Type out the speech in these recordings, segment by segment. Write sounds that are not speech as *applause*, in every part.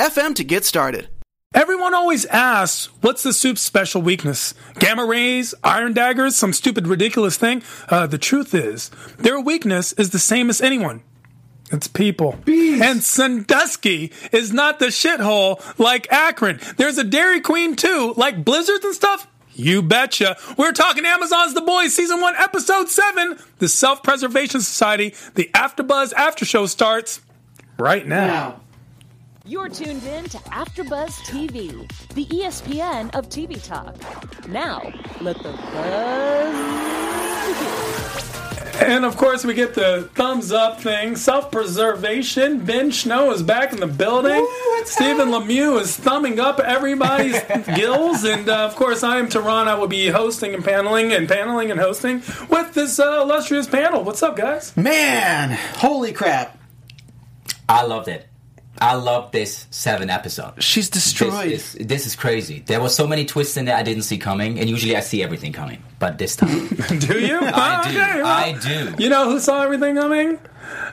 FM to get started. Everyone always asks, what's the soup's special weakness? Gamma rays, iron daggers, some stupid ridiculous thing? Uh, the truth is, their weakness is the same as anyone. It's people. Bees. And Sandusky is not the shithole like Akron. There's a Dairy Queen too, like blizzards and stuff. You betcha. We're talking Amazon's The Boys, Season 1, Episode 7, The Self Preservation Society. The AfterBuzz After Show starts right now. Now. You're tuned in to AfterBuzz TV, the ESPN of TV talk. Now, let the buzz. And of course, we get the thumbs up thing. Self preservation. Ben Snow is back in the building. Stephen Lemieux is thumbing up everybody's *laughs* gills. And uh, of course, I am Tehran. I will be hosting and paneling and paneling and hosting with this uh, illustrious panel. What's up, guys? Man, holy crap. I loved it. I love this seven episode. She's destroyed. This is, this is crazy. There were so many twists in there I didn't see coming, and usually I see everything coming. But this time, *laughs* Do you? I do. *laughs* Okay, well, I do. You know who saw everything coming?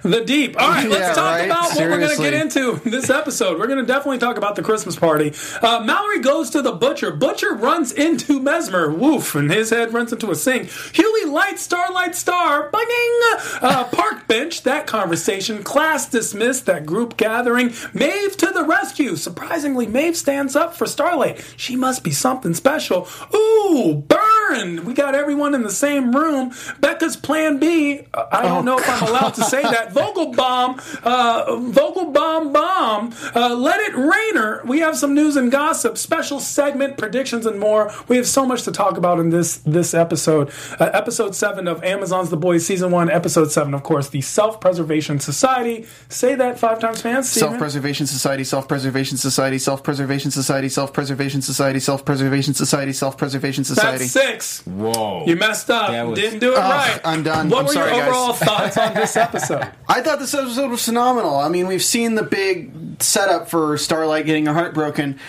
The Deep. All right, let's Yeah, talk right? about what we're going to get into this episode. We're going to definitely talk about the Christmas party. Uh, Mallory goes to the butcher. Butcher runs into Mesmer. Woof, and his head runs into a sink. Hughie lights starlight, star, banging. Uh, park bench. That conversation. Class dismissed. That group gathering. Maeve to the rescue. Surprisingly, Maeve stands up for Starlight. She must be something special. Ooh, burn. We got everyone in the same room. Becca's plan B. uh, don't know if I'm allowed to say that. Vogelbaum, uh, Vogelbaum bomb. Uh, let it Raynor. We have some news and gossip, special segment, predictions, and more. We have so much to talk about in this this episode. Uh, episode seven of Amazon's The Boys, season one. Episode seven, of course, the Self Preservation Society. Say that five times, fans. Self Preservation Society, Self Preservation Society, Self Preservation Society, Self Preservation Society, Self Preservation Society, Self Preservation Society. That's six. Whoa. You messed up. Was- Didn't do it Ugh, right. I'm done. What I'm were sorry, your guys. overall thoughts on this *laughs* episode? *laughs* I thought this episode was phenomenal. I mean, we've seen the big setup for Starlight getting her heart broken.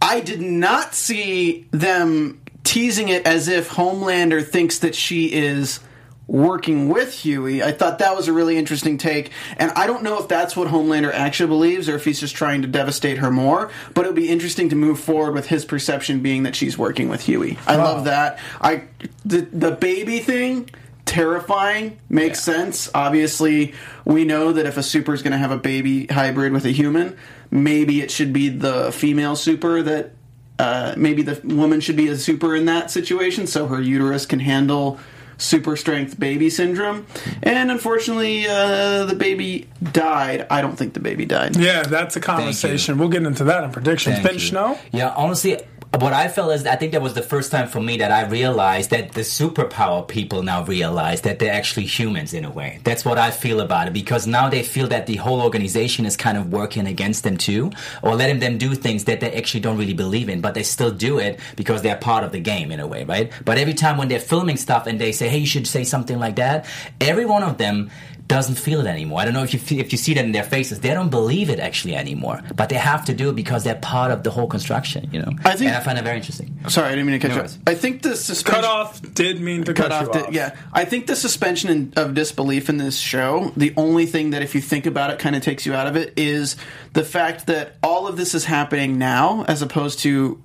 I did not see them teasing it as if Homelander thinks that she is working with Hughie. I thought that was a really interesting take. And I don't know if that's what Homelander actually believes or if he's just trying to devastate her more, but it would be interesting to move forward with his perception being that she's working with Hughie. I love that. I the the baby thing terrifying makes sense obviously we know that if a super is going to have a baby hybrid with a human maybe it should be the female super that uh, maybe the woman should be a super in that situation so her uterus can handle super strength baby syndrome and unfortunately uh, the baby died i don't think the baby died Yeah, that's a conversation. We'll get into that in predictions. Thank ben you. Snow? Yeah, honestly, what I felt is I think that was the first time for me that I realized that the superpower people now realize that they're actually humans in a way. That's what I feel about it because now they feel that the whole organization is kind of working against them too, or letting them do things that they actually don't really believe in, but they still do it because they're part of the game in a way, right? But every time when they're filming stuff and they say, "Hey, you should say something like that," every one of them doesn't feel it anymore. I don't know if you feel, if you see that in their faces. They don't believe it actually anymore, but they have to do it because they're part of the whole construction. You know, I think- and I find it very interesting. sorry i didn't mean to catch No you worries. i think the suspension Cut off did mean to cut, cut you off. off. Yeah, I think the suspension in, of disbelief in this show, the only thing that if you think about it, kind of takes you out of it, is the fact that all of this is happening now, as opposed to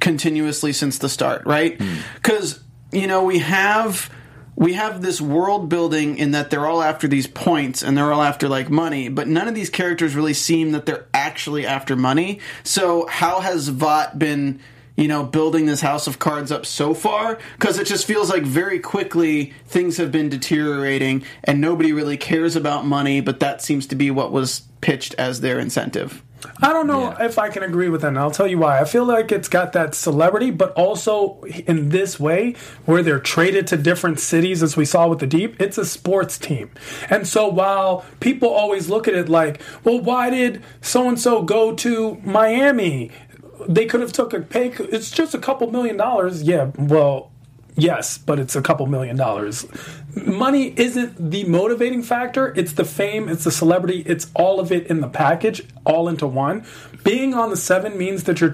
continuously since the start, right? Hmm. Because you know we have. We have this world building in that they're all after these points and they're all after like money, but none of these characters really seem that they're actually after money. So how has Vought been you know, building this house of cards up so far because it just feels like very quickly things have been deteriorating and nobody really cares about money, but that seems to be what was pitched as their incentive. I don't know Yeah. if I can agree with that. And I'll tell you why. I feel like it's got that celebrity, but also in this way, where they're traded to different cities, as we saw with the Deep, it's a sports team. And so while people always look at it like, well, why did so and so go to Miami? They could have took a pay. It's just a couple million dollars. Yeah, well, Yes, but it's a couple million dollars. Money isn't the motivating factor. It's the fame, it's the celebrity, it's all of it in the package, all into one. Being on the seven means that you're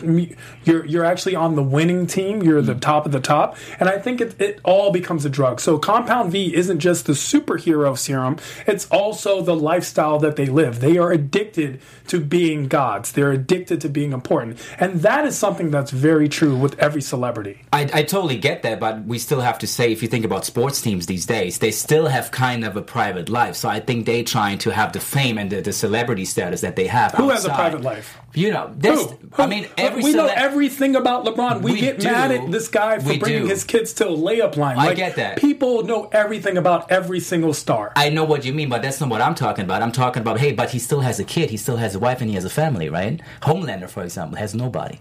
you're you're actually on the winning team. You're the mm-hmm. top of the top, and I think it it all becomes a drug. So Compound V isn't just the superhero serum; it's also the lifestyle that they live. They are addicted to being gods. They're addicted to being important, and that is something that's very true with every celebrity. I, I totally get that, but we still have to say, if you think about sports teams these days, they still have kind of a private life. So I think they're trying to have the fame and the, the celebrity status that they have. Who has a private life? You know, that's, Who? I mean, every we know everything about LeBron. We, We get do. mad at this guy for We bringing do. his kids to a layup line. I Like, get that. People know everything about every single star. I know what you mean, but that's not what I'm talking about. I'm talking about, hey, but he still has a kid, he still has a wife, and he has a family, right? Homelander, for example, has nobody.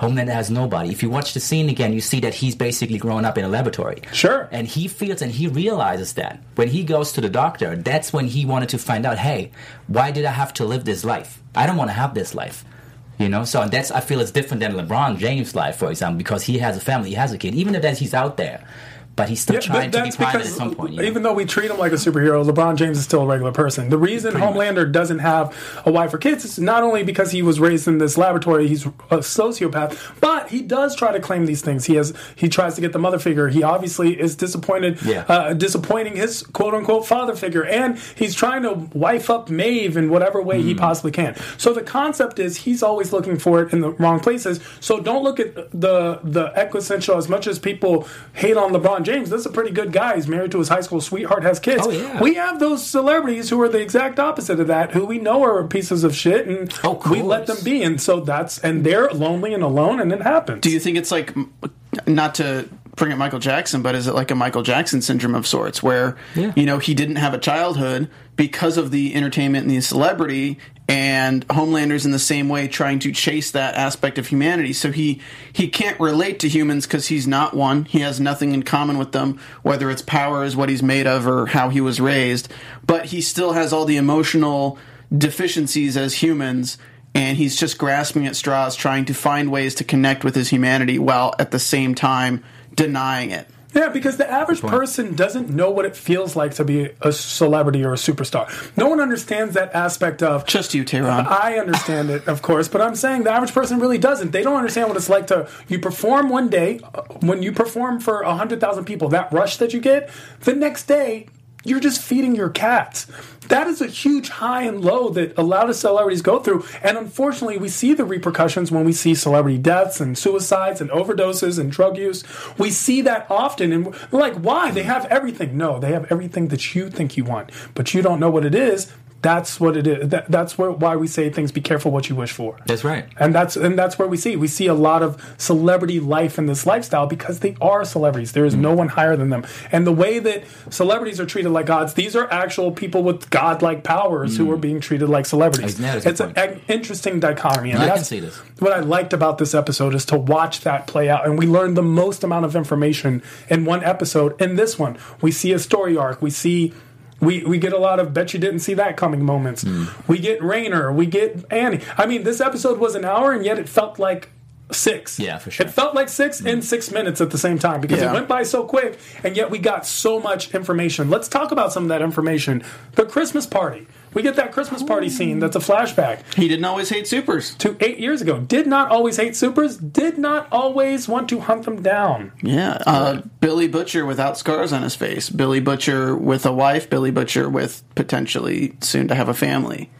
Homelander has nobody. If you watch the scene again, you see that he's basically grown up in a laboratory. Sure. And he feels and he realizes that. When he goes to the doctor, that's when he wanted to find out, hey, why did I have to live this life? I don't want to have this life. You know, so that's I feel it's different than LeBron James' life, for example, because he has a family, he has a kid. Even if that he's out there, but he's still Yeah, trying to be private at some point. you know? even though we treat him like a superhero, LeBron James is still a regular person. The reason Homelander doesn't have a wife or kids is not only because he was raised in this laboratory, he's a sociopath, but he does try to claim these things. He has he tries to get the mother figure. He obviously is disappointed, Yeah. uh, disappointing his quote unquote father figure, and he's trying to wife up Maeve in whatever way Hmm. he possibly can. So the concept is he's always looking for it in the wrong places. So don't look at the the existential as much as people hate on LeBron James. This is a pretty good guy. He's married to his high school sweetheart, has kids. Oh, yeah. We have those celebrities who are the exact opposite of that, who we know are pieces of shit, and Oh, we let them be. And so that's and they're lonely and alone, and it happens. Do you think it's like, not to bring up Michael Jackson, but is it like a Michael Jackson syndrome of sorts, where Yeah. you know he didn't have a childhood because of the entertainment and the celebrity, and Homelander's in the same way trying to chase that aspect of humanity. So he he can't relate to humans because he's not one. He has nothing in common with them, whether it's power is what he's made of or how he was raised. But he still has all the emotional deficiencies as humans and he's just grasping at straws trying to find ways to connect with his humanity while at the same time denying it. Yeah, because the average person doesn't know what it feels like to be a celebrity or a superstar. No one understands that aspect of Just you, Tehran. I understand it, of course, but I'm saying the average person really doesn't. They don't understand what it's like to you perform one day uh, when you perform for hundred thousand people. That rush that you get the next day, you're just feeding your cats. That is a huge high and low that a lot of celebrities go through, and unfortunately, we see the repercussions when we see celebrity deaths and suicides and overdoses and drug use. We see that often, and like, why? They have everything. No, they have everything that you think you want, but you don't know what it is. That's what it is. That, that's where, why we say things. Be careful what you wish for. That's right. And that's and that's where we see we see a lot of celebrity life in this lifestyle because they are celebrities. There is mm-hmm. no one higher than them. And the way that celebrities are treated like gods, these are actual people with godlike powers who mm. are being treated like celebrities. It's an interesting dichotomy. And I can see this. What I liked about this episode is to watch that play out, and we learned the most amount of information in one episode. In this one, we see a story arc. We see we, we get a lot of bet you didn't see that coming moments. Hmm. We get Raynor, we get Annie. I mean, this episode was an hour, and yet it felt like six. Yeah, for sure. It felt like six and six minutes at the same time because Yeah. it went by so quick, and yet we got so much information. Let's talk about some of that information. The Christmas party. We get that Christmas party scene that's a flashback He didn't always hate supers. to eight years ago. Did not always hate supers, did not always want to hunt them down. Yeah. Uh, Billy Butcher without scars on his face. Billy Butcher with a wife. Billy Butcher with potentially soon to have a family.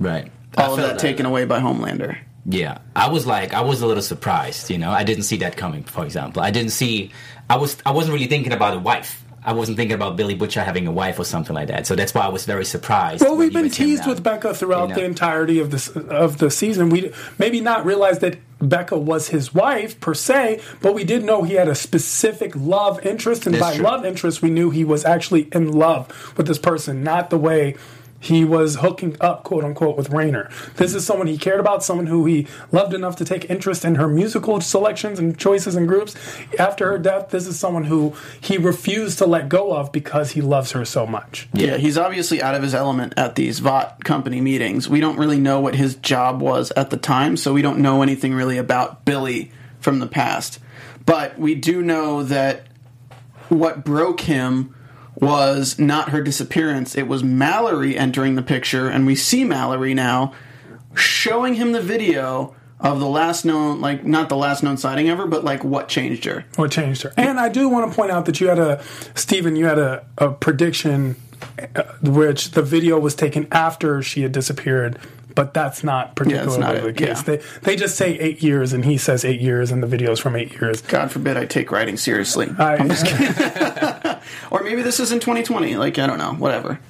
Right. All of felt that taken away by Homelander. Yeah, I was like, I was a little surprised. You know, I didn't see that coming. For example, I didn't see. I was, I wasn't really thinking about a wife. I wasn't thinking about Billy Butcher having a wife or something like that. So that's why I was very surprised. Well, we've been teased with Becca throughout You know. the entirety of this of the season. We maybe not realized that Becca was his wife per se, but we did know he had a specific love interest, and That's by true. love interest, we knew he was actually in love with this person, not the way he was hooking up, quote unquote, with Raynor. This is someone he cared about, someone who he loved enough to take interest in her musical selections and choices and groups. After her death, this is someone who he refused to let go of because he loves her so much. Yeah, he's obviously out of his element at these Vought company meetings. We don't really know what his job was at the time, so we don't know anything really about Billy from the past. But we do know that what broke him was not her disappearance, it was Mallory entering the picture, and we see Mallory now showing him the video of the last known, like, not the last known sighting ever, but like what changed her. What changed her? And I do want to point out that you had a, Stephen, you had a, a prediction uh, which the video was taken after she had disappeared. But that's not particularly not the it, case. yeah. They they just say eight years, and he says eight years, and the video's from eight years. God forbid I take writing seriously. I, am just *laughs* kidding. *laughs* Or maybe this is in 2020. Like, I don't know. Whatever.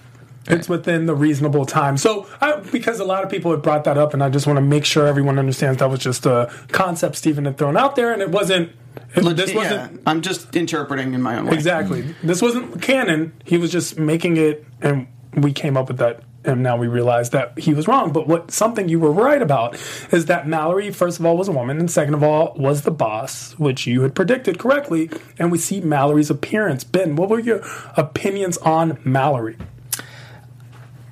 it's within the reasonable time. So, I, because a lot of people had brought that up, and I just want to make sure everyone understands that was just a concept Stephen had thrown out there, and it wasn't. it- this wasn't I'm just interpreting in my own way. exactly. This wasn't canon. He was just making it, and we came up with that. And now we realize that he was wrong. But what something you were right about is that Mallory, first of all, was a woman, and second of all, was the boss, which you had predicted correctly. And we see Mallory's appearance. Ben, what were your opinions on Mallory?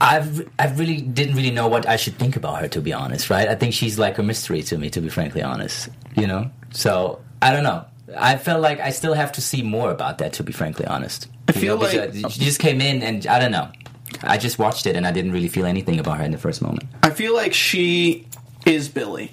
I've I really didn't really know what I should think about her to be honest, right? I think she's like a mystery to me, to be frankly honest. You know, so I don't know. I felt like I still have to see more about that, to be frankly honest. I feel like- she just came in and I don't know. I just watched it and I didn't really feel anything about her in the first moment. I feel like she is Billy.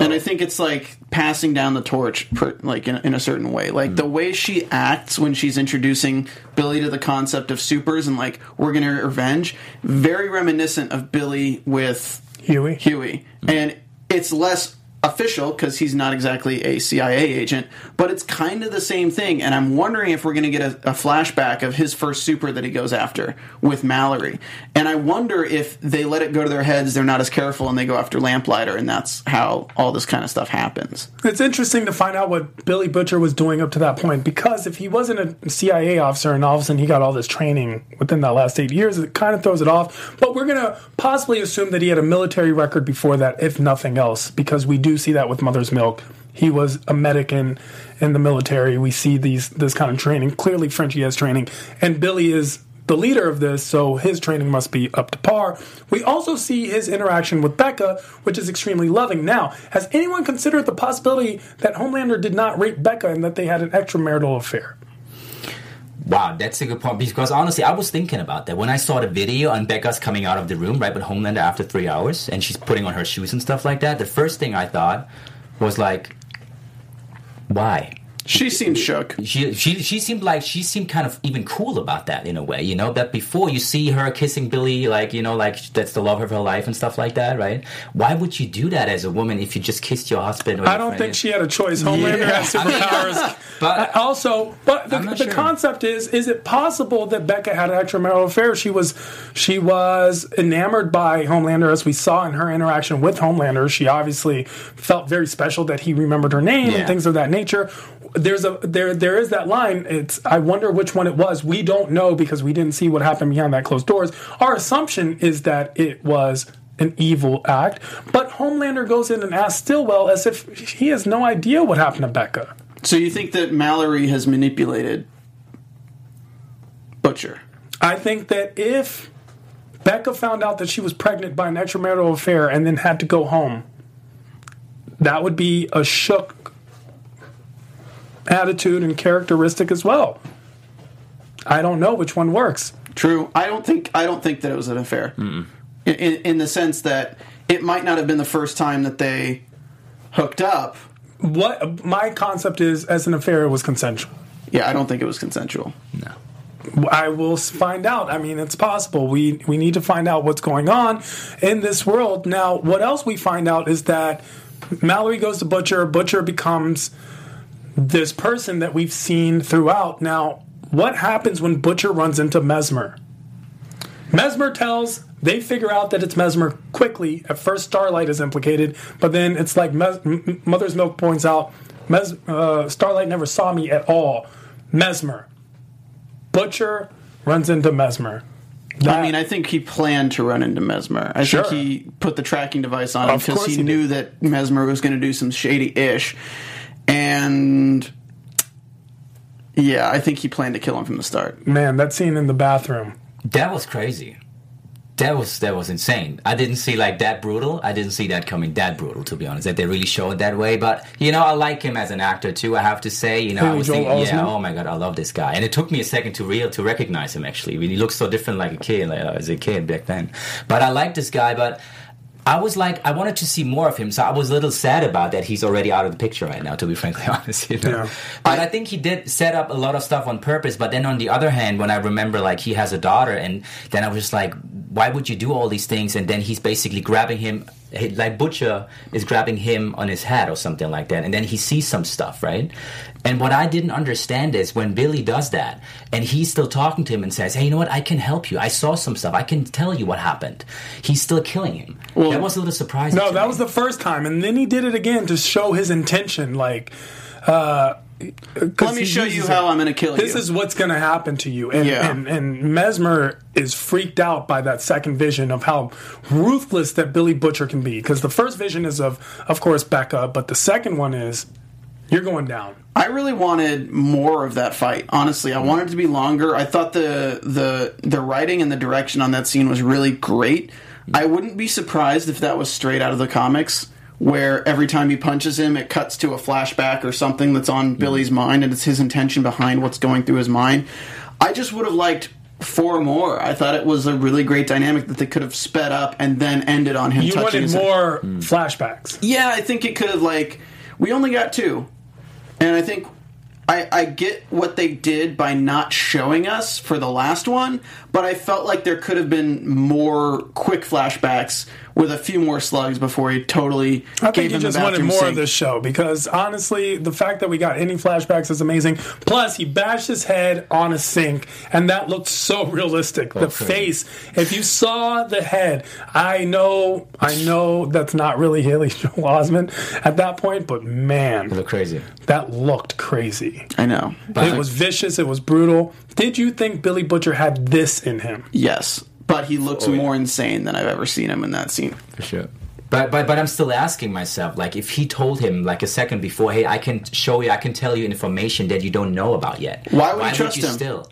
And I think it's like passing down the torch, per, like in, in a certain way. Like mm-hmm. the way she acts when she's introducing Billy to the concept of supers and like we're gonna revenge, very reminiscent of Billy with Hughie? Hughie. And it's less official because he's not exactly a CIA agent, but it's kind of the same thing. And I'm wondering if we're going to get a, a flashback of his first super that he goes after with Mallory. And I wonder if they let it go to their heads, they're not as careful, and they go after Lamplighter, and that's how all this kind of stuff happens. It's interesting to find out what Billy Butcher was doing up to that point because if he wasn't a CIA officer and all of a sudden he got all this training within that last eight years, it kind of throws it off. But we're going to possibly assume that he had a military record before that, if nothing else, because we do see that with Mother's Milk. He was a medic in, in the military. We see these this kind of training. Clearly, Frenchie has training, and Billy is the leader of this, so his training must be up to par. We also see his interaction with Becca, which is extremely loving. Now, has anyone considered the possibility that Homelander did not rape Becca and that they had an extramarital affair? Wow, that's a good point. Because honestly, I was thinking about that when I saw the video and Becca's coming out of the room, right, with Homelander after three hours, and she's putting on her shoes and stuff like that. The first thing I thought was like, why? She seemed shook. She, she she seemed like she seemed kind of even cool about that in a way, you know. That before you see her kissing Billy, like you know, like that's the love of her life and stuff like that, right? Why would you do that as a woman if you just kissed your husband? Or I your don't friend? think she had a choice. Homelander has superpowers. *laughs* But Uh, also, but the, the sure. concept is: is it possible that Becca had an extramarital affair? She was, she was enamored by Homelander, as we saw in her interaction with Homelander. She obviously felt very special that he remembered her name Yeah. and things of that nature. There's a there there is that line. It's I wonder which one it was. We don't know because we didn't see what happened behind that closed doors. Our assumption is that it was an evil act, but Homelander goes in and asks Stillwell as if he has no idea what happened to Becca. So you think that Mallory has manipulated Butcher? I think that if Becca found out that she was pregnant by an extramarital affair and then had to go home, that would be a shook attitude and characteristic as well. I don't know which one works. True. I don't think I don't think that it was an affair. In, in, in the sense that it might not have been the first time that they hooked up. What my concept is as an affair it was consensual. Yeah, I don't think it was consensual. No. I will find out. I mean, it's possible. We we need to find out what's going on in this world. Now, what else we find out is that Mallory goes to Butcher. Butcher becomes this person that we've seen throughout. Now, what happens when Butcher runs into Mesmer? Mesmer tells they figure out that it's Mesmer quickly. At first, Starlight is implicated, but then it's like Mes- M- Mother's Milk points out Mes- uh, Starlight never saw me at all. Mesmer. Butcher runs into Mesmer. That- I mean, I think he planned to run into Mesmer. I Sure. think he put the tracking device on him because he, he knew that Mesmer was going to do some shady ish. And yeah, I think he planned to kill him from the start. man, that scene in the bathroom. That was crazy. That was that was insane. I didn't see like that brutal. I didn't see that coming that brutal to be honest. That they really show it that way. But you know, I like him as an actor too. I have to say, you know, I was Joel thinking, yeah, oh my god, I love this guy. And it took me a second to real to recognize him actually. He looks so different like a kid, like, uh, as a kid back then. But I like this guy. But I was like, I wanted to see more of him, so I was a little sad about that. He's already out of the picture right now, to be *laughs* frankly honest. You know? Yeah. But I think he did set up a lot of stuff on purpose. But then on the other hand, when I remember like he has a daughter, and then I was just like, why would you do all these things? And then he's basically grabbing him, like Butcher is grabbing him on his head or something like that. And then he sees some stuff, right? And what I didn't understand is when Billy does that, and he's still talking to him and says, "Hey, you know what? I can help you. I saw some stuff. I can tell you what happened." He's still killing him. that was a little surprising. No, that me. was the first time, and then he did it again to show his intention. Like, uh, Let me show you how it. I'm going to kill This you. This is what's going to happen to you, and, Yeah. and and Mesmer is freaked out by that second vision of how ruthless that Billy Butcher can be. Because the first vision is of, of course, Becca, but the second one is you're going down. I really wanted more of that fight. Honestly, I wanted it to be longer. I thought the the the writing and the direction on that scene was really great. I wouldn't be surprised if that was straight out of the comics, where every time he punches him, it cuts to a flashback or something that's on mm-hmm. Billy's mind, and it's his intention behind what's going through his mind. I just would have liked four more. I thought it was a really great dynamic that they could have sped up and then ended on him You touching wanted his head. more hmm. flashbacks. Yeah, I think it could have like we only got two, and I think I, I get what they did by not showing us for the last one, but I felt like there could have been more quick flashbacks with a few more slugs before he totally I gave think you him just the wanted bathroom more sink. of this show because honestly, the fact that we got any flashbacks is amazing. Plus, he bashed his head on a sink, and that looked so *laughs* realistic. the face, if you saw the head, I know, I know that's not really *laughs* Haley Joel Osment at that point, but man, Look crazy. that looked crazy. I know. it was vicious. It was brutal. Did you think Billy Butcher had this in him? Yes, but he looks Oh, yeah. more insane than I've ever seen him in that scene. For sure. But, but but I'm still asking myself, like, if he told him like a second before, hey, I can show you, I can tell you information that you don't know about yet. Why would you trust you him? Still,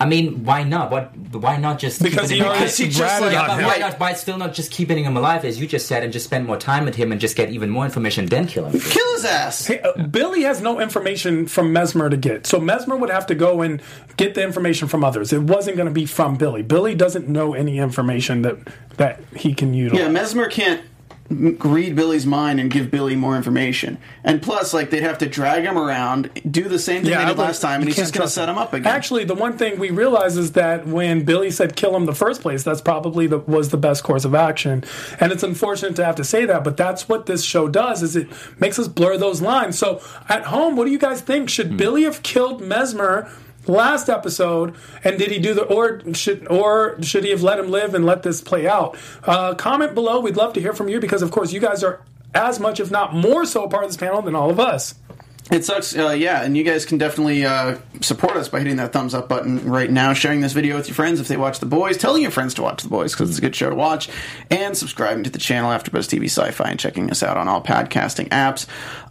I mean, why not? What? Why not just Because keep he it in already Because he just, like, Yeah, but him. why not? Why still not just keeping him alive, as you just said, and just spend more time with him and just get even more information, then kill him? Kill his ass. Hey, uh, Billy has no information from Mesmer to get. So Mesmer would have to go and get the information from others. It wasn't going to be from Billy. Billy doesn't know any information that that he can utilize. Yeah, Mesmer can't m- read Billy's mind and give Billy more information. And plus, like they'd have to drag him around, do the same thing I they did last time, and he's just going to set him up again. Actually, the one thing we realize is that when Billy said kill him the first place, that's probably the, was the best course of action. And it's unfortunate to have to say that, but that's what this show does is it makes us blur those lines. So at home, what do you guys think? Should hmm. Billy have killed Mesmer? Last episode, and did he do the or should or should he have let him live and let this play out? Uh, comment below. We'd love to hear from you because, of course, you guys are as much, if not more, so part of this panel than all of us. It sucks, uh, yeah, and you guys can definitely uh, support us by hitting that thumbs up button right now, sharing this video with your friends if they watch The Boys, telling your friends to watch The Boys because it's a good show to watch, and subscribing to the channel AfterBuzz TV Sci-Fi and checking us out on all podcasting apps.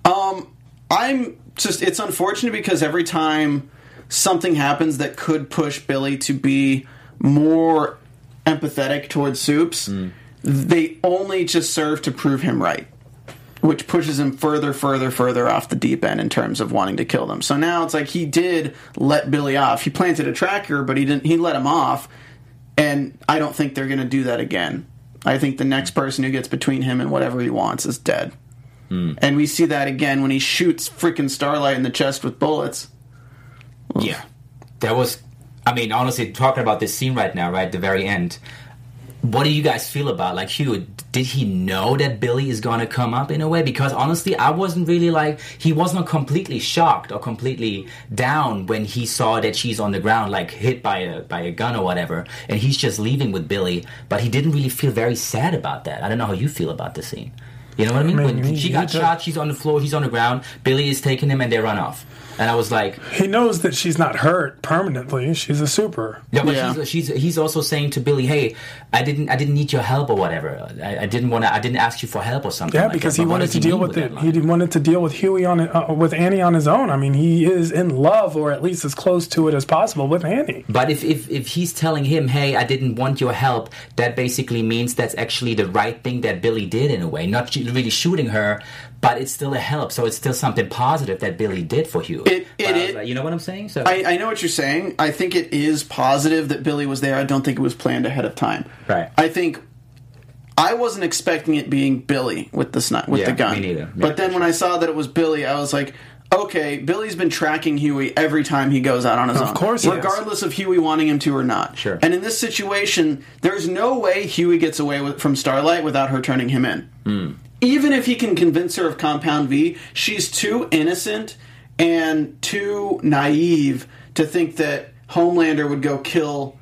Um, I'm just, it's unfortunate because every time something happens that could push Billy to be more empathetic towards Supes, mm. they only just serve to prove him right which pushes him further, further, further off the deep end in terms of wanting to kill them. So now it's like he did let Billy off. He planted a tracker, but he didn't. He let him off, and I don't think they're going to do that again. I think the next person who gets between him and whatever he wants is dead. Hmm. And we see that again when he shoots freaking Starlight in the chest with bullets. Yeah, that was. I mean, honestly, talking about this scene right now, right at the very end. What do you guys feel about like Hugh? Did he know that Billy is gonna come up in a way? Because honestly, I wasn't really like he wasn't completely shocked or completely down when he saw that she's on the ground, like hit by a by a gun or whatever, and he's just leaving with Billy. But he didn't really feel very sad about that. I don't know how you feel about the scene. You know what I mean? I when mean, she got shot, she's on the floor, he's on the ground. Billy is taking him, and they run off. And I was like, He knows that she's not hurt permanently. She's a super. yeah, but Yeah. She's, she's he's also saying to Billy, hey, I didn't I didn't need your help or whatever. I, I didn't want to. I didn't ask you for help or something. Yeah, like because that. he But wanted to he deal mean with it. He line? did- wanted to deal with Hughie on it, uh, with Annie on his own. I mean, he is in love, or at least as close to it as possible, with Annie. But if, if, if he's telling him, hey, I didn't want your help, that basically means that's actually the right thing that Billy did in a way. Not sh- really shooting her, but it's still a help. So it's still something positive that Billy did for you. It- it- it- like, you know what I'm saying? So I, I know what you're saying. I think it is positive that Billy was there. I don't think it was planned ahead of time. Right. I think I wasn't expecting it being Billy with the sni- with Yeah, the gun. me neither. Me But then when I saw that it was Billy, I was like, okay, Billy's been tracking Hughie every time he goes out on his Of own. Of course he has. regardless of Hughie wanting him to or not. Sure. And in this situation, there's no way Hughie gets away with, from Starlight without her turning him in. Hmm. Even if he can convince her of Compound V, she's too innocent and too naive to think that Homelander would go kill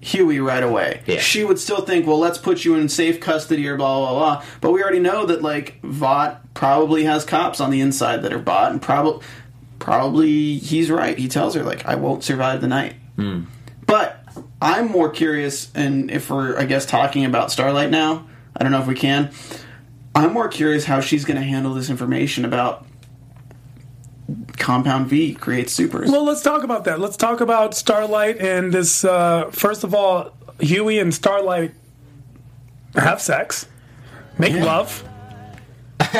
Hughie right away. Yeah. She would still think, well, let's put you in safe custody or blah, blah, blah. But we already know that, like, Vought probably has cops on the inside that are bought, and probably probably he's right. He tells her, like, I won't survive the night. Hmm. But I'm more curious, and if we're, I guess, talking about Starlight now, I don't know if we can. I'm more curious how she's going to handle this information about Compound V creates supers. Well, let's talk about that. Let's talk about Starlight and this. Uh, first of all, Hughie and Starlight have sex, make Yeah. love. *laughs*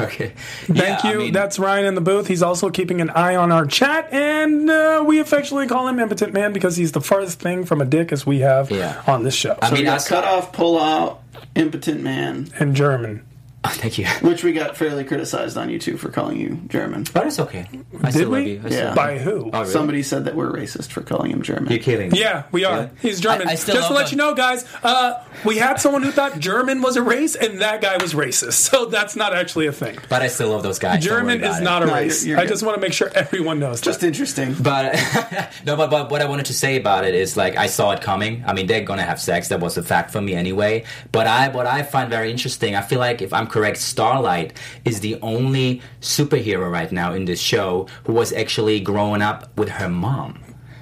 okay. Thank you. That's Ryan in the booth. He's also keeping an eye on our chat, and uh, we affectionately call him Impotent Man because he's the farthest thing from a dick as we have Yeah. on this show. I so mean, I got cut off, pull out, impotent man, and German. Thank you. which we got fairly criticized on YouTube for calling you German. But it's okay. I still we? love you. I still Yeah. love By you. who? Oh, really? Somebody said that we're racist for calling him German. You're kidding. Yeah, we are. Yeah. He's German. I- I still Just to love let you them. know, guys, uh, we had someone who thought German was a race, and that guy was racist. So that's not actually a thing. But I still love those guys. Don't German worry about is it. not a No, you're- race. you're I good. just want to make sure everyone knows. Just that. interesting. But *laughs* no, but, but what I wanted to say about it is like I saw it coming. I mean, they're gonna have sex. That was a fact for me anyway. But I, what I find very interesting, I feel like if I'm correct, Starlight is the only superhero right now in this show who was actually growing up with her mom.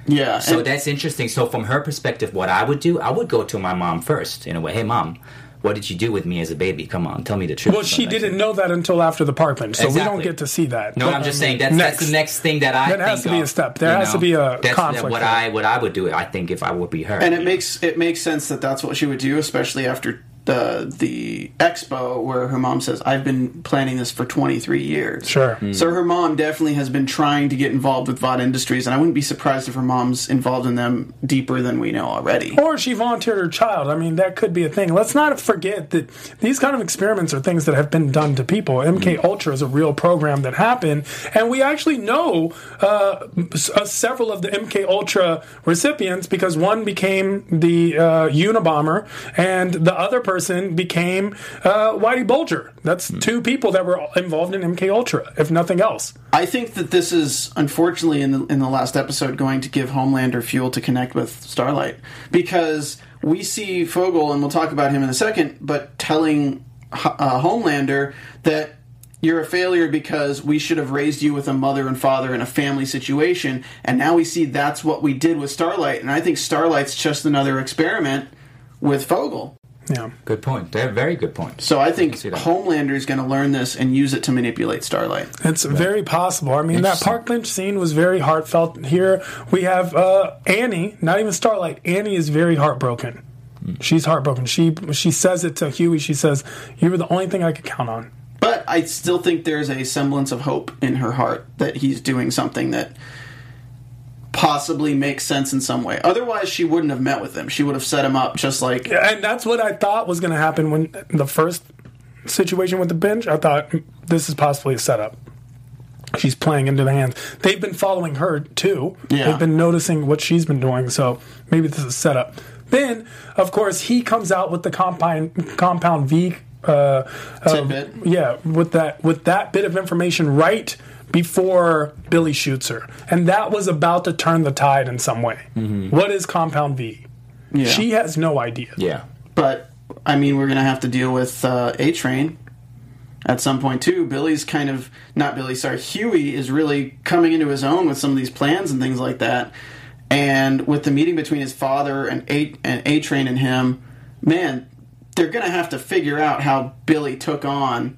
Yeah. So and- that's interesting. So from her perspective, what I would do, I would go to my mom first in a way. Hey, mom, what did you do with me as a baby? Come on, tell me the truth. Well, she didn't that. know that until after the park bench, so we don't get to see that. No, But, I'm just saying that's, that's the next thing that I That has think to be of, a step. There you has to be a that's conflict what there. I what I would do. I think if I would be her, and it makes it makes sense that that's what she would do, especially after the the expo where her mom says, "I've been planning this for 23 years." Sure. Hmm. So her mom definitely has been trying to get involved with Vought Industries, and I wouldn't be surprised if her mom's involved in them deeper than we know already. Or she volunteered her child. I mean, that could be a thing. Let's not forget that these kind of experiments are things that have been done to people. MK Ultra is a real program that happened, and we actually know uh, uh, several of the MK Ultra recipients because one became the uh, Unabomber, and the other person became uh, Whitey Bulger. That's two people that were involved in MK Ultra, if nothing else. I think that this is unfortunately in the in the last episode going to give Homelander fuel to connect with Starlight because we see Fogel and we'll talk about him in a second, but telling uh, Homelander that you're a failure because we should have raised you with a mother and father in a family situation, and now we see that's what we did with Starlight, and I think Starlight's just another experiment with Fogel. Yeah. good point. They're very good point. So I think see. Homelander is going to learn this and use it to manipulate Starlight. It's very possible. I mean, that park bench scene was very heartfelt. Here we have uh, Annie, not even Starlight. Annie is very heartbroken. She's heartbroken. She she says it to Hughie. She says, "You were the only thing I could count on." But I still think there's a semblance of hope in her heart that he's doing something that possibly makes sense in some way. Otherwise, she wouldn't have met with him. She would have set him up just like And that's what I thought was going to happen when the first situation with the bench. I thought "Mm, this is possibly a setup. She's playing into the hands. They've been following her too. Yeah. They've been noticing what she's been doing. So maybe this is set up. Then, of course, he comes out with the compound compound V. Uh, uh, yeah, with that with that bit of information right before Billy shoots her, and that was about to turn the tide in some way. What is compound V? Yeah. She has no idea. Yeah. But I mean, we're going to have to deal with uh, A Train at some point too. Billy's kind of not Billy, sorry, Hughie is really coming into his own with some of these plans and things like that. And with the meeting between his father and A and A Train and him, man, they're going to have to figure out how Billy took on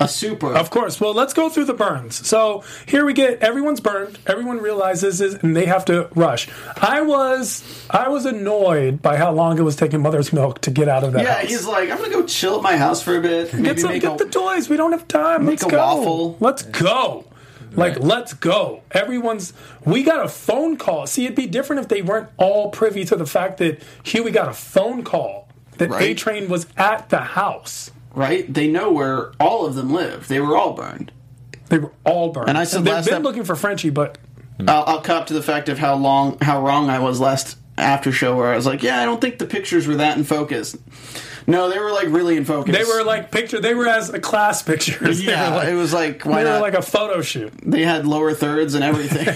a super. Of course. Well, let's go through the burns. So here we get everyone's burned. Everyone realizes it, and they have to rush. I was I was annoyed by how long it was taking Mother's Milk to get out of that. yeah, house. he's like, I'm going to go chill at my house for a bit. Maybe Get, some, make get a, the toys. We don't have time. make Let's a go. waffle. Let's go. Like, let's go. Everyone's. We got a phone call. See, it'd be different if they weren't all privy to the fact that Hughie got a phone call that Right. A Train was at the house. Right? They know where all of them live. They were all burned. They were all burned. And I said they've last been ep- looking for Frenchie, but I'll, I'll cop to the fact of how long, how wrong I was last after show, where I was like, yeah, I don't think the pictures were that in focus. No, they were like really in focus. they were like picture. They were as a class pictures. *laughs* They yeah, like, it was like why they were not? like a photo shoot. they had lower thirds and *laughs* everything.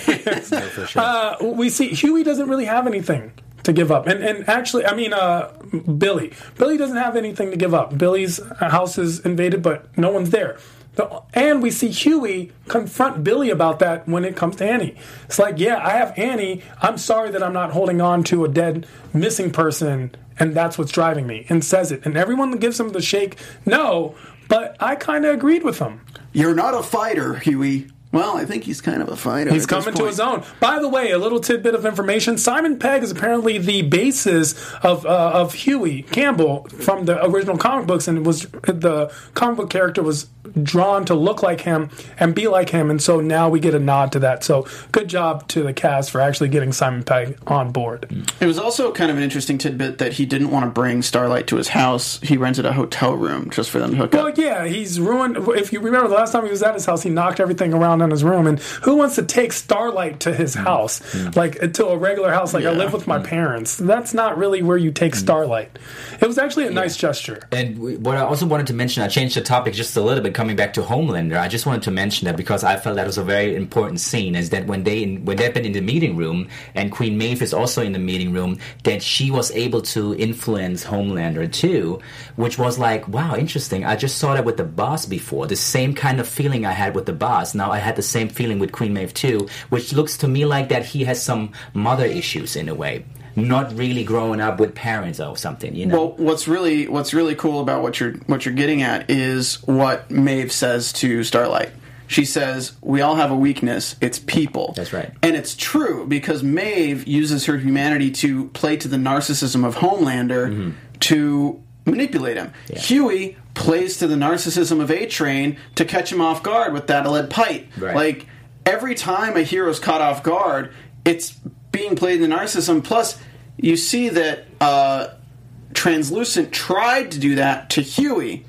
for sure. Uh, we see Hughie doesn't really have anything to give up, and and actually, I mean, uh, Billy. Billy doesn't have anything to give up. Billy's house is invaded, but no one's there. The- And we see Hughie confront Billy about that when it comes to Annie. It's like, yeah, I have Annie. I'm sorry that I'm not holding on to a dead, missing person, and that's what's driving me. And says it, and everyone gives him the shake. No, but I kind of agreed with him. You're not a fighter, Hughie. Well, I think he's kind of a fighter. He's coming to his own. By the way, a little tidbit of information: Simon Pegg is apparently the basis of uh, of Hughie Campbell from the original comic books, and was the comic book character was drawn to look like him and be like him, and so now we get a nod to that. So good job to the cast for actually getting Simon Pegg on board. It was also kind of an interesting tidbit that he didn't want to bring Starlight to his house. He rented a hotel room just for them to hook Well, up. yeah, he's ruined. If you remember the last time he was at his house, he knocked everything around in his room. And who wants to take Starlight to his mm. house, mm. like to a regular house? Like I live with my mm. parents. That's not really where you take Starlight. It was actually a nice gesture. And we- what I also wanted to mention, I changed the topic just a little bit, coming back to Homelander. I just wanted to mention that because I felt that was a very important scene. Is that when they when they've been in the meeting room and Queen Maeve is also in the meeting room, that she was able to influence Homelander too, which was like, wow, interesting. I just saw that with the boss before. The same kind of feeling I had with the boss. Now I had the same feeling with Queen Maeve too, which looks to me like that he has some mother issues in a way. Not really growing up with parents or something, you know. Well, what's really what's really cool about what you're what you're getting at is what Maeve says to Starlight. She says, "We all have a weakness. It's people." That's right. and it's true because Maeve uses her humanity to play to the narcissism of Homelander Mm-hmm. to manipulate him. Hughie plays to the narcissism of A Train to catch him off guard with that lead pipe. Right. Like every time a hero's caught off guard, it's being played in the narcissism. Plus, you see that uh, Translucent tried to do that to Hughie,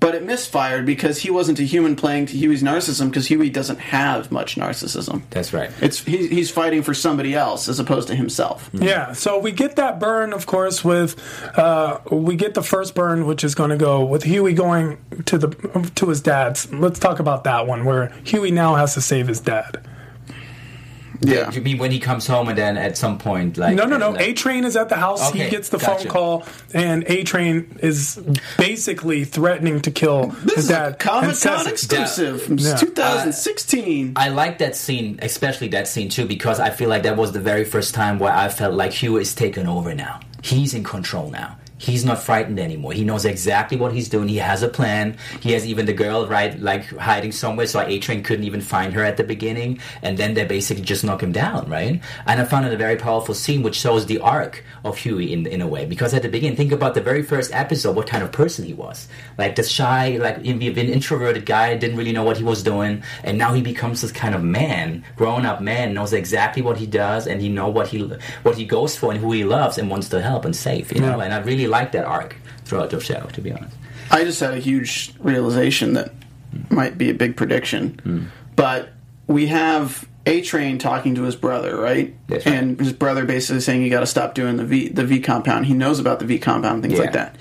but it misfired because he wasn't a human playing to Hughie's narcissism because Hughie doesn't have much narcissism. That's right. It's he, he's fighting for somebody else as opposed to himself. Yeah, so we get that burn, of course, with uh, we get the first burn, which is going to go with Hughie going to the to his dad's. Let's talk about that one, where Hughie now has to save his dad. Yeah. You mean when he comes home and then at some point, like No, no, no. A Train is at the house. he gets the gotcha. phone call, and A Train is basically threatening to kill This his dad. and Comic says Con it. exclusive from Yeah. 2016. I like that scene, especially that scene too, because I feel like that was the very first time where I felt like Hugh is taken over now. He's in control now. He's not frightened anymore. He knows exactly what he's doing. He has a plan. He has even the girl right like hiding somewhere, so A Train couldn't even find her at the beginning. And then they basically just knock him down, right? And I found it a very powerful scene, which shows the arc of Hughie in in a way. Because at the beginning, think about the very first episode, what kind of person he was. Like the shy, like an introverted guy, didn't really know what he was doing, and now he becomes this kind of man, grown up man, knows exactly what he does, and he know what he what he goes for and who he loves and wants to help and save. You know, and I really like that arc throughout the show, to be honest. I just had a huge realization that might be a big prediction. Hmm. But we have A Train talking to his brother, right? And his brother basically saying you got to stop doing the V the V compound. He knows about the V compound, things like that.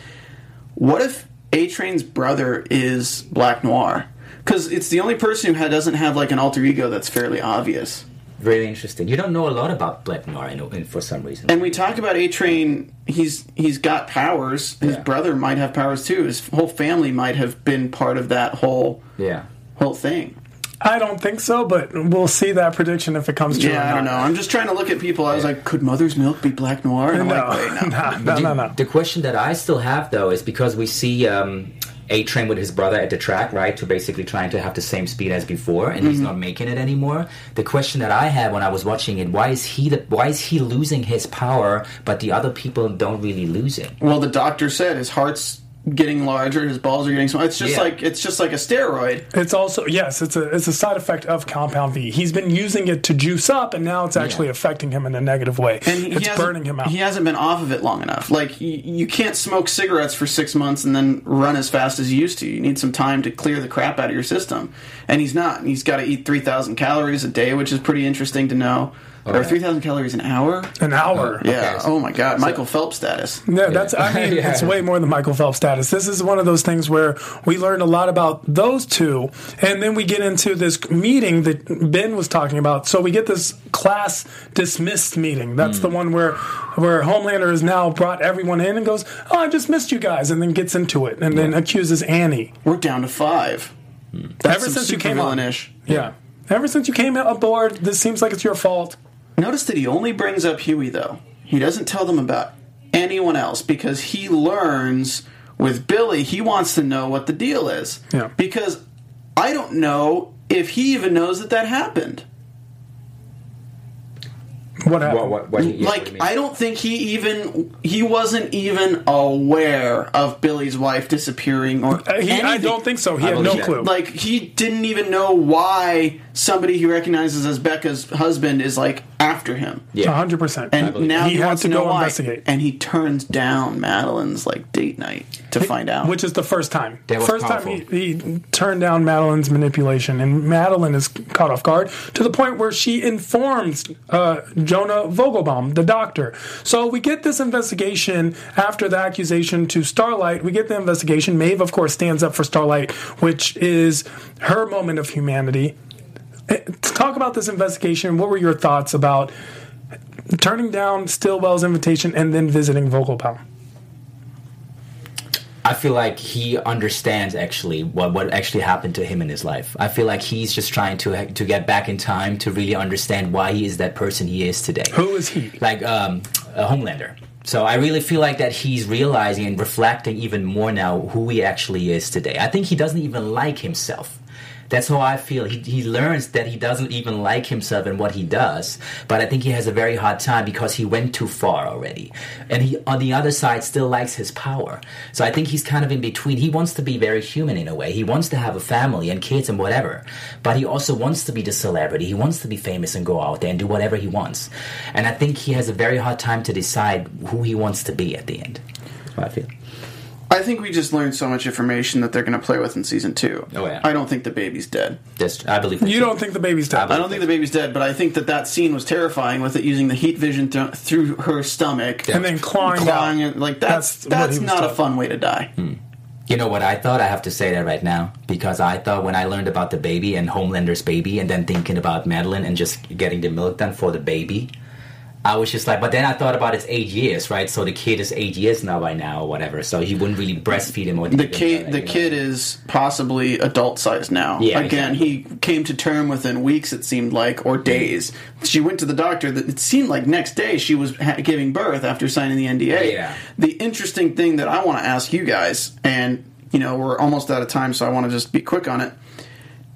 What if A Train's brother is Black Noir? Because it's the only person who ha- doesn't have like an alter ego that's fairly obvious. Very interesting. You don't know a lot about Black Noir in, in, for some reason. And we talk about A Train. He's he's got powers. His Yeah. brother might have powers too. His whole family might have been part of that whole yeah. whole thing. I don't think so, but we'll see that prediction if it comes true. Yeah, I don't know. I'm just trying to look at people. I was like, could Mother's Milk be Black Noir? And I'm No, like, wait, no. *laughs* no, no, no, no. The question that I still have though is because we see um, A Train with his brother at the track, right? To basically trying to have the same speed as before, and he's mm-hmm. not making it anymore. The question that I had when I was watching it: Why is he the, Why is he losing his power, but the other people don't really lose it? Well, the doctor said his heart's getting larger, his balls are getting smaller. It's just Yeah. like it's just like a steroid. It's also yes, it's a it's a side effect of compound V. He's been using it to juice up, and now it's actually Yeah. affecting him in a negative way. And he it's hasn't- burning him out. He hasn't been off of it long enough. Like you, you can't smoke cigarettes for six months and then run as fast as you used to. You need some time to clear the crap out of your system. And he's not. He's got to eat three thousand calories a day, which is pretty interesting to know. Or three thousand calories an hour. An hour. Yeah. Okay, so- oh my God, Michael Phelps status. Yeah, that's. I mean, Yeah. it's way more than Michael Phelps status. This is one of those things where we learned a lot about those two, and then we get into this meeting that Ben was talking about. So we get this class dismissed meeting. That's Hmm. the one where where Homelander has now brought everyone in and goes, "Oh, I just missed you guys," and then gets into it, and then accuses Annie. We're down to five. That's Ever some since you came on. villainish. Yeah. Ever since you came aboard, this seems like it's your fault. Notice that he only brings up Hughie though. He doesn't tell them about anyone else because he learns with Billy. He wants to know what the deal is. Yeah. Because I don't know if he even knows that that happened. What happened? What, what, what, yeah, what do like? I don't think he even he wasn't even aware of Billy's wife disappearing or Uh, he, I don't think so. He I had no clue. like he didn't even know why somebody he recognizes as Becca's husband is like after him. Yeah. hundred percent. And now He he, had wants to to know go why. investigate. And he turns down Madeline's like date night to find out. Which is the first time. That first powerful. time he, he turned down Madeline's manipulation, and Madeline is caught off guard to the point where she informs uh, Jonah Vogelbaum, the doctor. So we get this investigation after the accusation to Starlight. We get the investigation. Maeve, of course, stands up for Starlight, which is her moment of humanity. Eh, To talk about this investigation, what were your thoughts about turning down Stillwell's invitation and then visiting Vocal Vogelbaum? I feel like he understands actually what, what actually happened to him in his life. I feel like he's just trying to to get back in time to really understand why he is that person he is today. Who is he? Like um, a Homelander. So I really feel like that he's realizing and reflecting even more now who he actually is today. I think he doesn't even like himself. That's how I feel. He, he learns that he doesn't even like himself and what he does. But I think he has a very hard time because he went too far already. And he, on the other side, still likes his power. So I think he's kind of in between. He wants to be very human in a way. He wants to have a family and kids and whatever. But he also wants to be the celebrity. He wants to be famous and go out there and do whatever he wants. And I think he has a very hard time to decide who he wants to be at the end. I feel. I think we just learned so much information that they're going to play with in season two. Oh, yeah. I don't think the baby's dead. That's, I believe You don't think the baby's dead? I don't think the baby's dead, but I think that that scene was terrifying with it using the heat vision th- through her stomach. and then clawing, Clawing out. it, like that's That's that's, what he not a fun way to die. Hmm. You know what I thought? I have to say that right now because I thought when I learned about the baby and Homelander's baby, and then thinking about Madeline and just getting the milk done for the baby, I was just like. But then I thought about it's eight years, right? So the kid is eight years now by now or whatever. So he wouldn't really breastfeed him or The kid, the kid is possibly adult size now. Yeah, Again, he came to term within weeks. It seemed like, or days. She went to the doctor. That it seemed like next day she was ha- giving birth after signing the NDA. Yeah. The interesting thing that I want to ask you guys, and you know we're almost out of time, so I want to just be quick on it.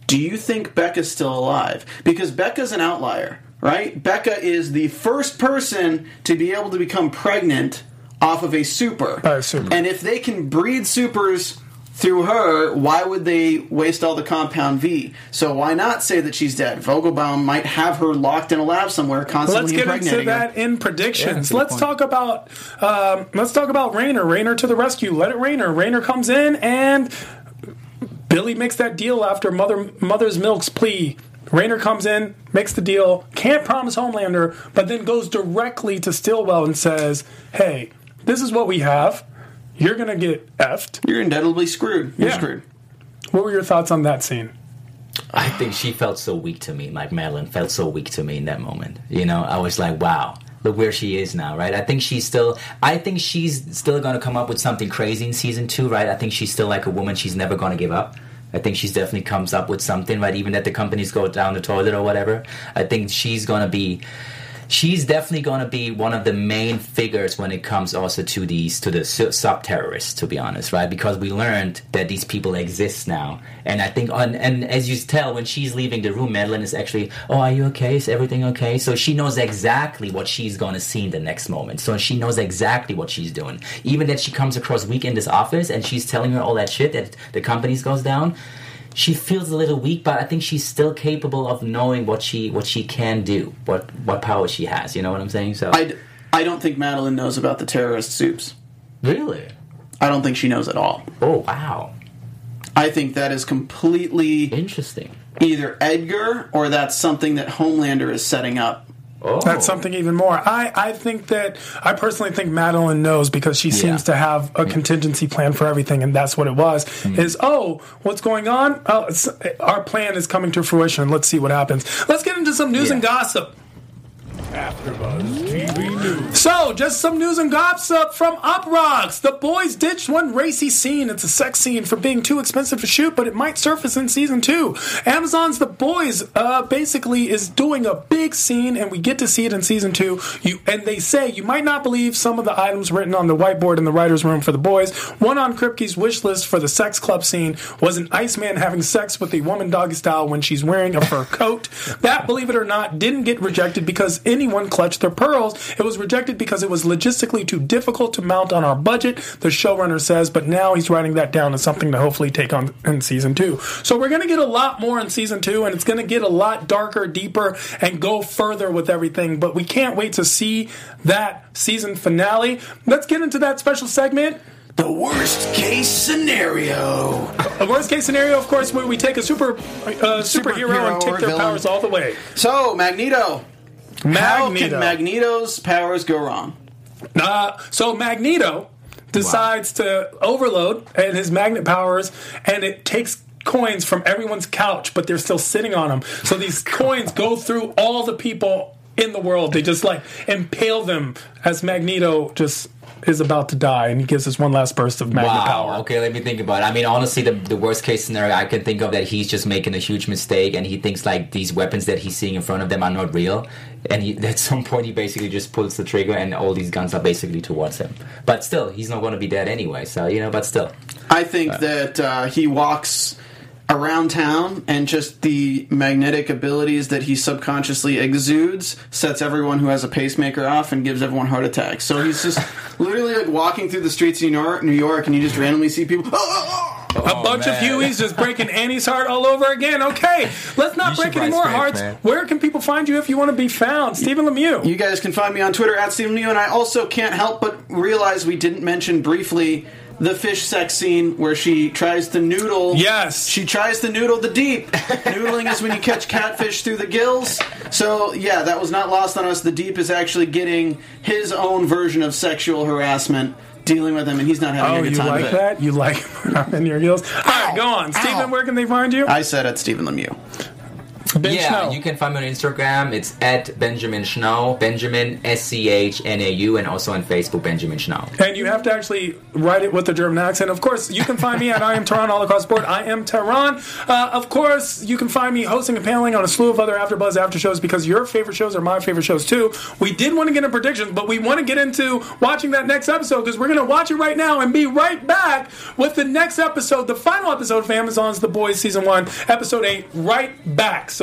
Do you think Becca's still alive? Because Becca's an outlier, right? Becca is the first person to be able to become pregnant off of a super. By a super. And if they can breed supers through her, why would they waste all the compound V? So why not say that she's dead? Vogelbaum might have her locked in a lab somewhere, constantly Let's get into impregnating her. that in predictions. Yeah, let's talk about um, let's talk about Raynor. Raynor to the rescue. Let it Raynor. Raynor comes in and Billy makes that deal after Mother Mother's Milk's plea. Raynor comes in, makes the deal, can't promise Homelander, but then goes directly to Stillwell and says, "Hey, this is what we have. You're gonna get effed." You're indelibly screwed. You're Yeah. screwed. What were your thoughts on that scene? I think she felt so weak to me. Like Madeline felt so weak to me in that moment. You know, I was like, wow. Look where she is now, right? I think she's still. I think she's still going to come up with something crazy in season two, right? I think she's still like a woman. She's never going to give up. I think she's definitely comes up with something, right? Even that the companies go down the toilet or whatever. I think she's to be she's definitely going to be one of the main figures when it comes also to these to the sub terrorists to be honest right? Because we learned that these people exist now. And i think on and as you tell when she's leaving the room madeline is actually oh are you okay? Is everything okay? So she knows exactly what she's going to see in the next moment. So she knows exactly what she's doing. Even that she comes across weak in this office and she's telling her all that shit that the companies goes down she feels a little weak, but I think she's still capable of knowing what she what she can do, what what power she has. You know what I'm saying? So I, I don't think Madeline knows about the terrorist Supes. Really? I don't think she knows at all. Oh wow! I think that is completely interesting. Either Edgar or that's something that Homelander is setting up Oh. That's something even more. I, I think that I personally think Madeline knows because she seems yeah. to have a contingency plan for everything, and that's what it was. Mm-hmm. Is oh, what's going on? Oh, our plan is coming to fruition. Let's see what happens. Let's get into some news yeah. and gossip. TV News. So, just some news and gossip from Uproxx. The boys ditched one racy scene. It's a sex scene for being too expensive to shoot, but it might surface in season two. Amazon's The Boys uh, basically is doing a big scene, and we get to see it in season two. You and they say you might not believe some of the items written on the whiteboard in the writers' room for the boys. One on Kripke's wish list for the sex club scene was an Iceman having sex with a woman doggy style when she's wearing a fur coat. That, believe it or not, didn't get rejected because any anyone clutched their pearls. It was rejected because it was logistically too difficult to mount on our budget, the showrunner says, but now he's writing that down as something to hopefully take on in season two. So we're going to get a lot more in season two, and it's going to get a lot darker, deeper, and go further with everything. But we can't wait to see that season finale. Let's get into that special segment. The worst case scenario. A worst case scenario, of course, where we take a super uh, superhero, superhero, and take their villain. powers all the way. So, Magneto, Magneto. How can Magneto's powers go wrong? Uh, so Magneto decides to overload and his magnet powers, and it takes coins from everyone's couch, but they're still sitting on them. So these *laughs* coins go through all the people in the world. They just like impale them as Magneto just is about to die, and he gives us one last burst of magnet wow. power. Okay, let me think about it. I mean, honestly, the, the worst case scenario I can think of that he's just making a huge mistake, and he thinks like these weapons that he's seeing in front of them are not real, and he, *laughs* at some point he basically just pulls the trigger, and all these guns are basically towards him. But still, he's not going to be dead anyway. So you know, but still, I think uh, that uh, he walks around town and just the magnetic abilities that he subconsciously exudes sets everyone who has a pacemaker off and gives everyone heart attacks. So he's just *laughs* literally like walking through the streets of New York, New York and you just randomly see people. Oh, oh, oh. a oh, bunch man. of Hughies just breaking *laughs* Annie's heart all over again. Okay, let's not you break any more hearts. Man. Where can people find you if you want to be found? Stephen Lemieux. You guys can find me on Twitter at Stephen Lemieux, and I also can't help but realize we didn't mention briefly the fish sex scene where she tries to noodle. Yes. She tries to noodle the deep. *laughs* Noodling is when you catch catfish through the gills. So, yeah, that was not lost on us. The deep is actually getting his own version of sexual harassment dealing with him, and he's not having oh, a good time. Oh, you like that? You like *laughs* in your gills? All right, go on, Stephen. Where can they find you? I said at Stephen Lemieux. Ben yeah, you can find me on Instagram. It's at Benjamin Schnau, Benjamin S C H N A U, and also on Facebook, Benjamin Schnau. And you have to actually write it with the German accent. Of course, you can find me at *laughs* I am Tehran all across the board. I am Tehran. Uh, of course, you can find me hosting and paneling on a slew of other AfterBuzz after shows because your favorite shows are my favorite shows too. We did want to get into predictions, but we want to get into watching that next episode because we're going to watch it right now and be right back with the next episode, the final episode of Amazon's The Boys season one, episode eight. Right back. So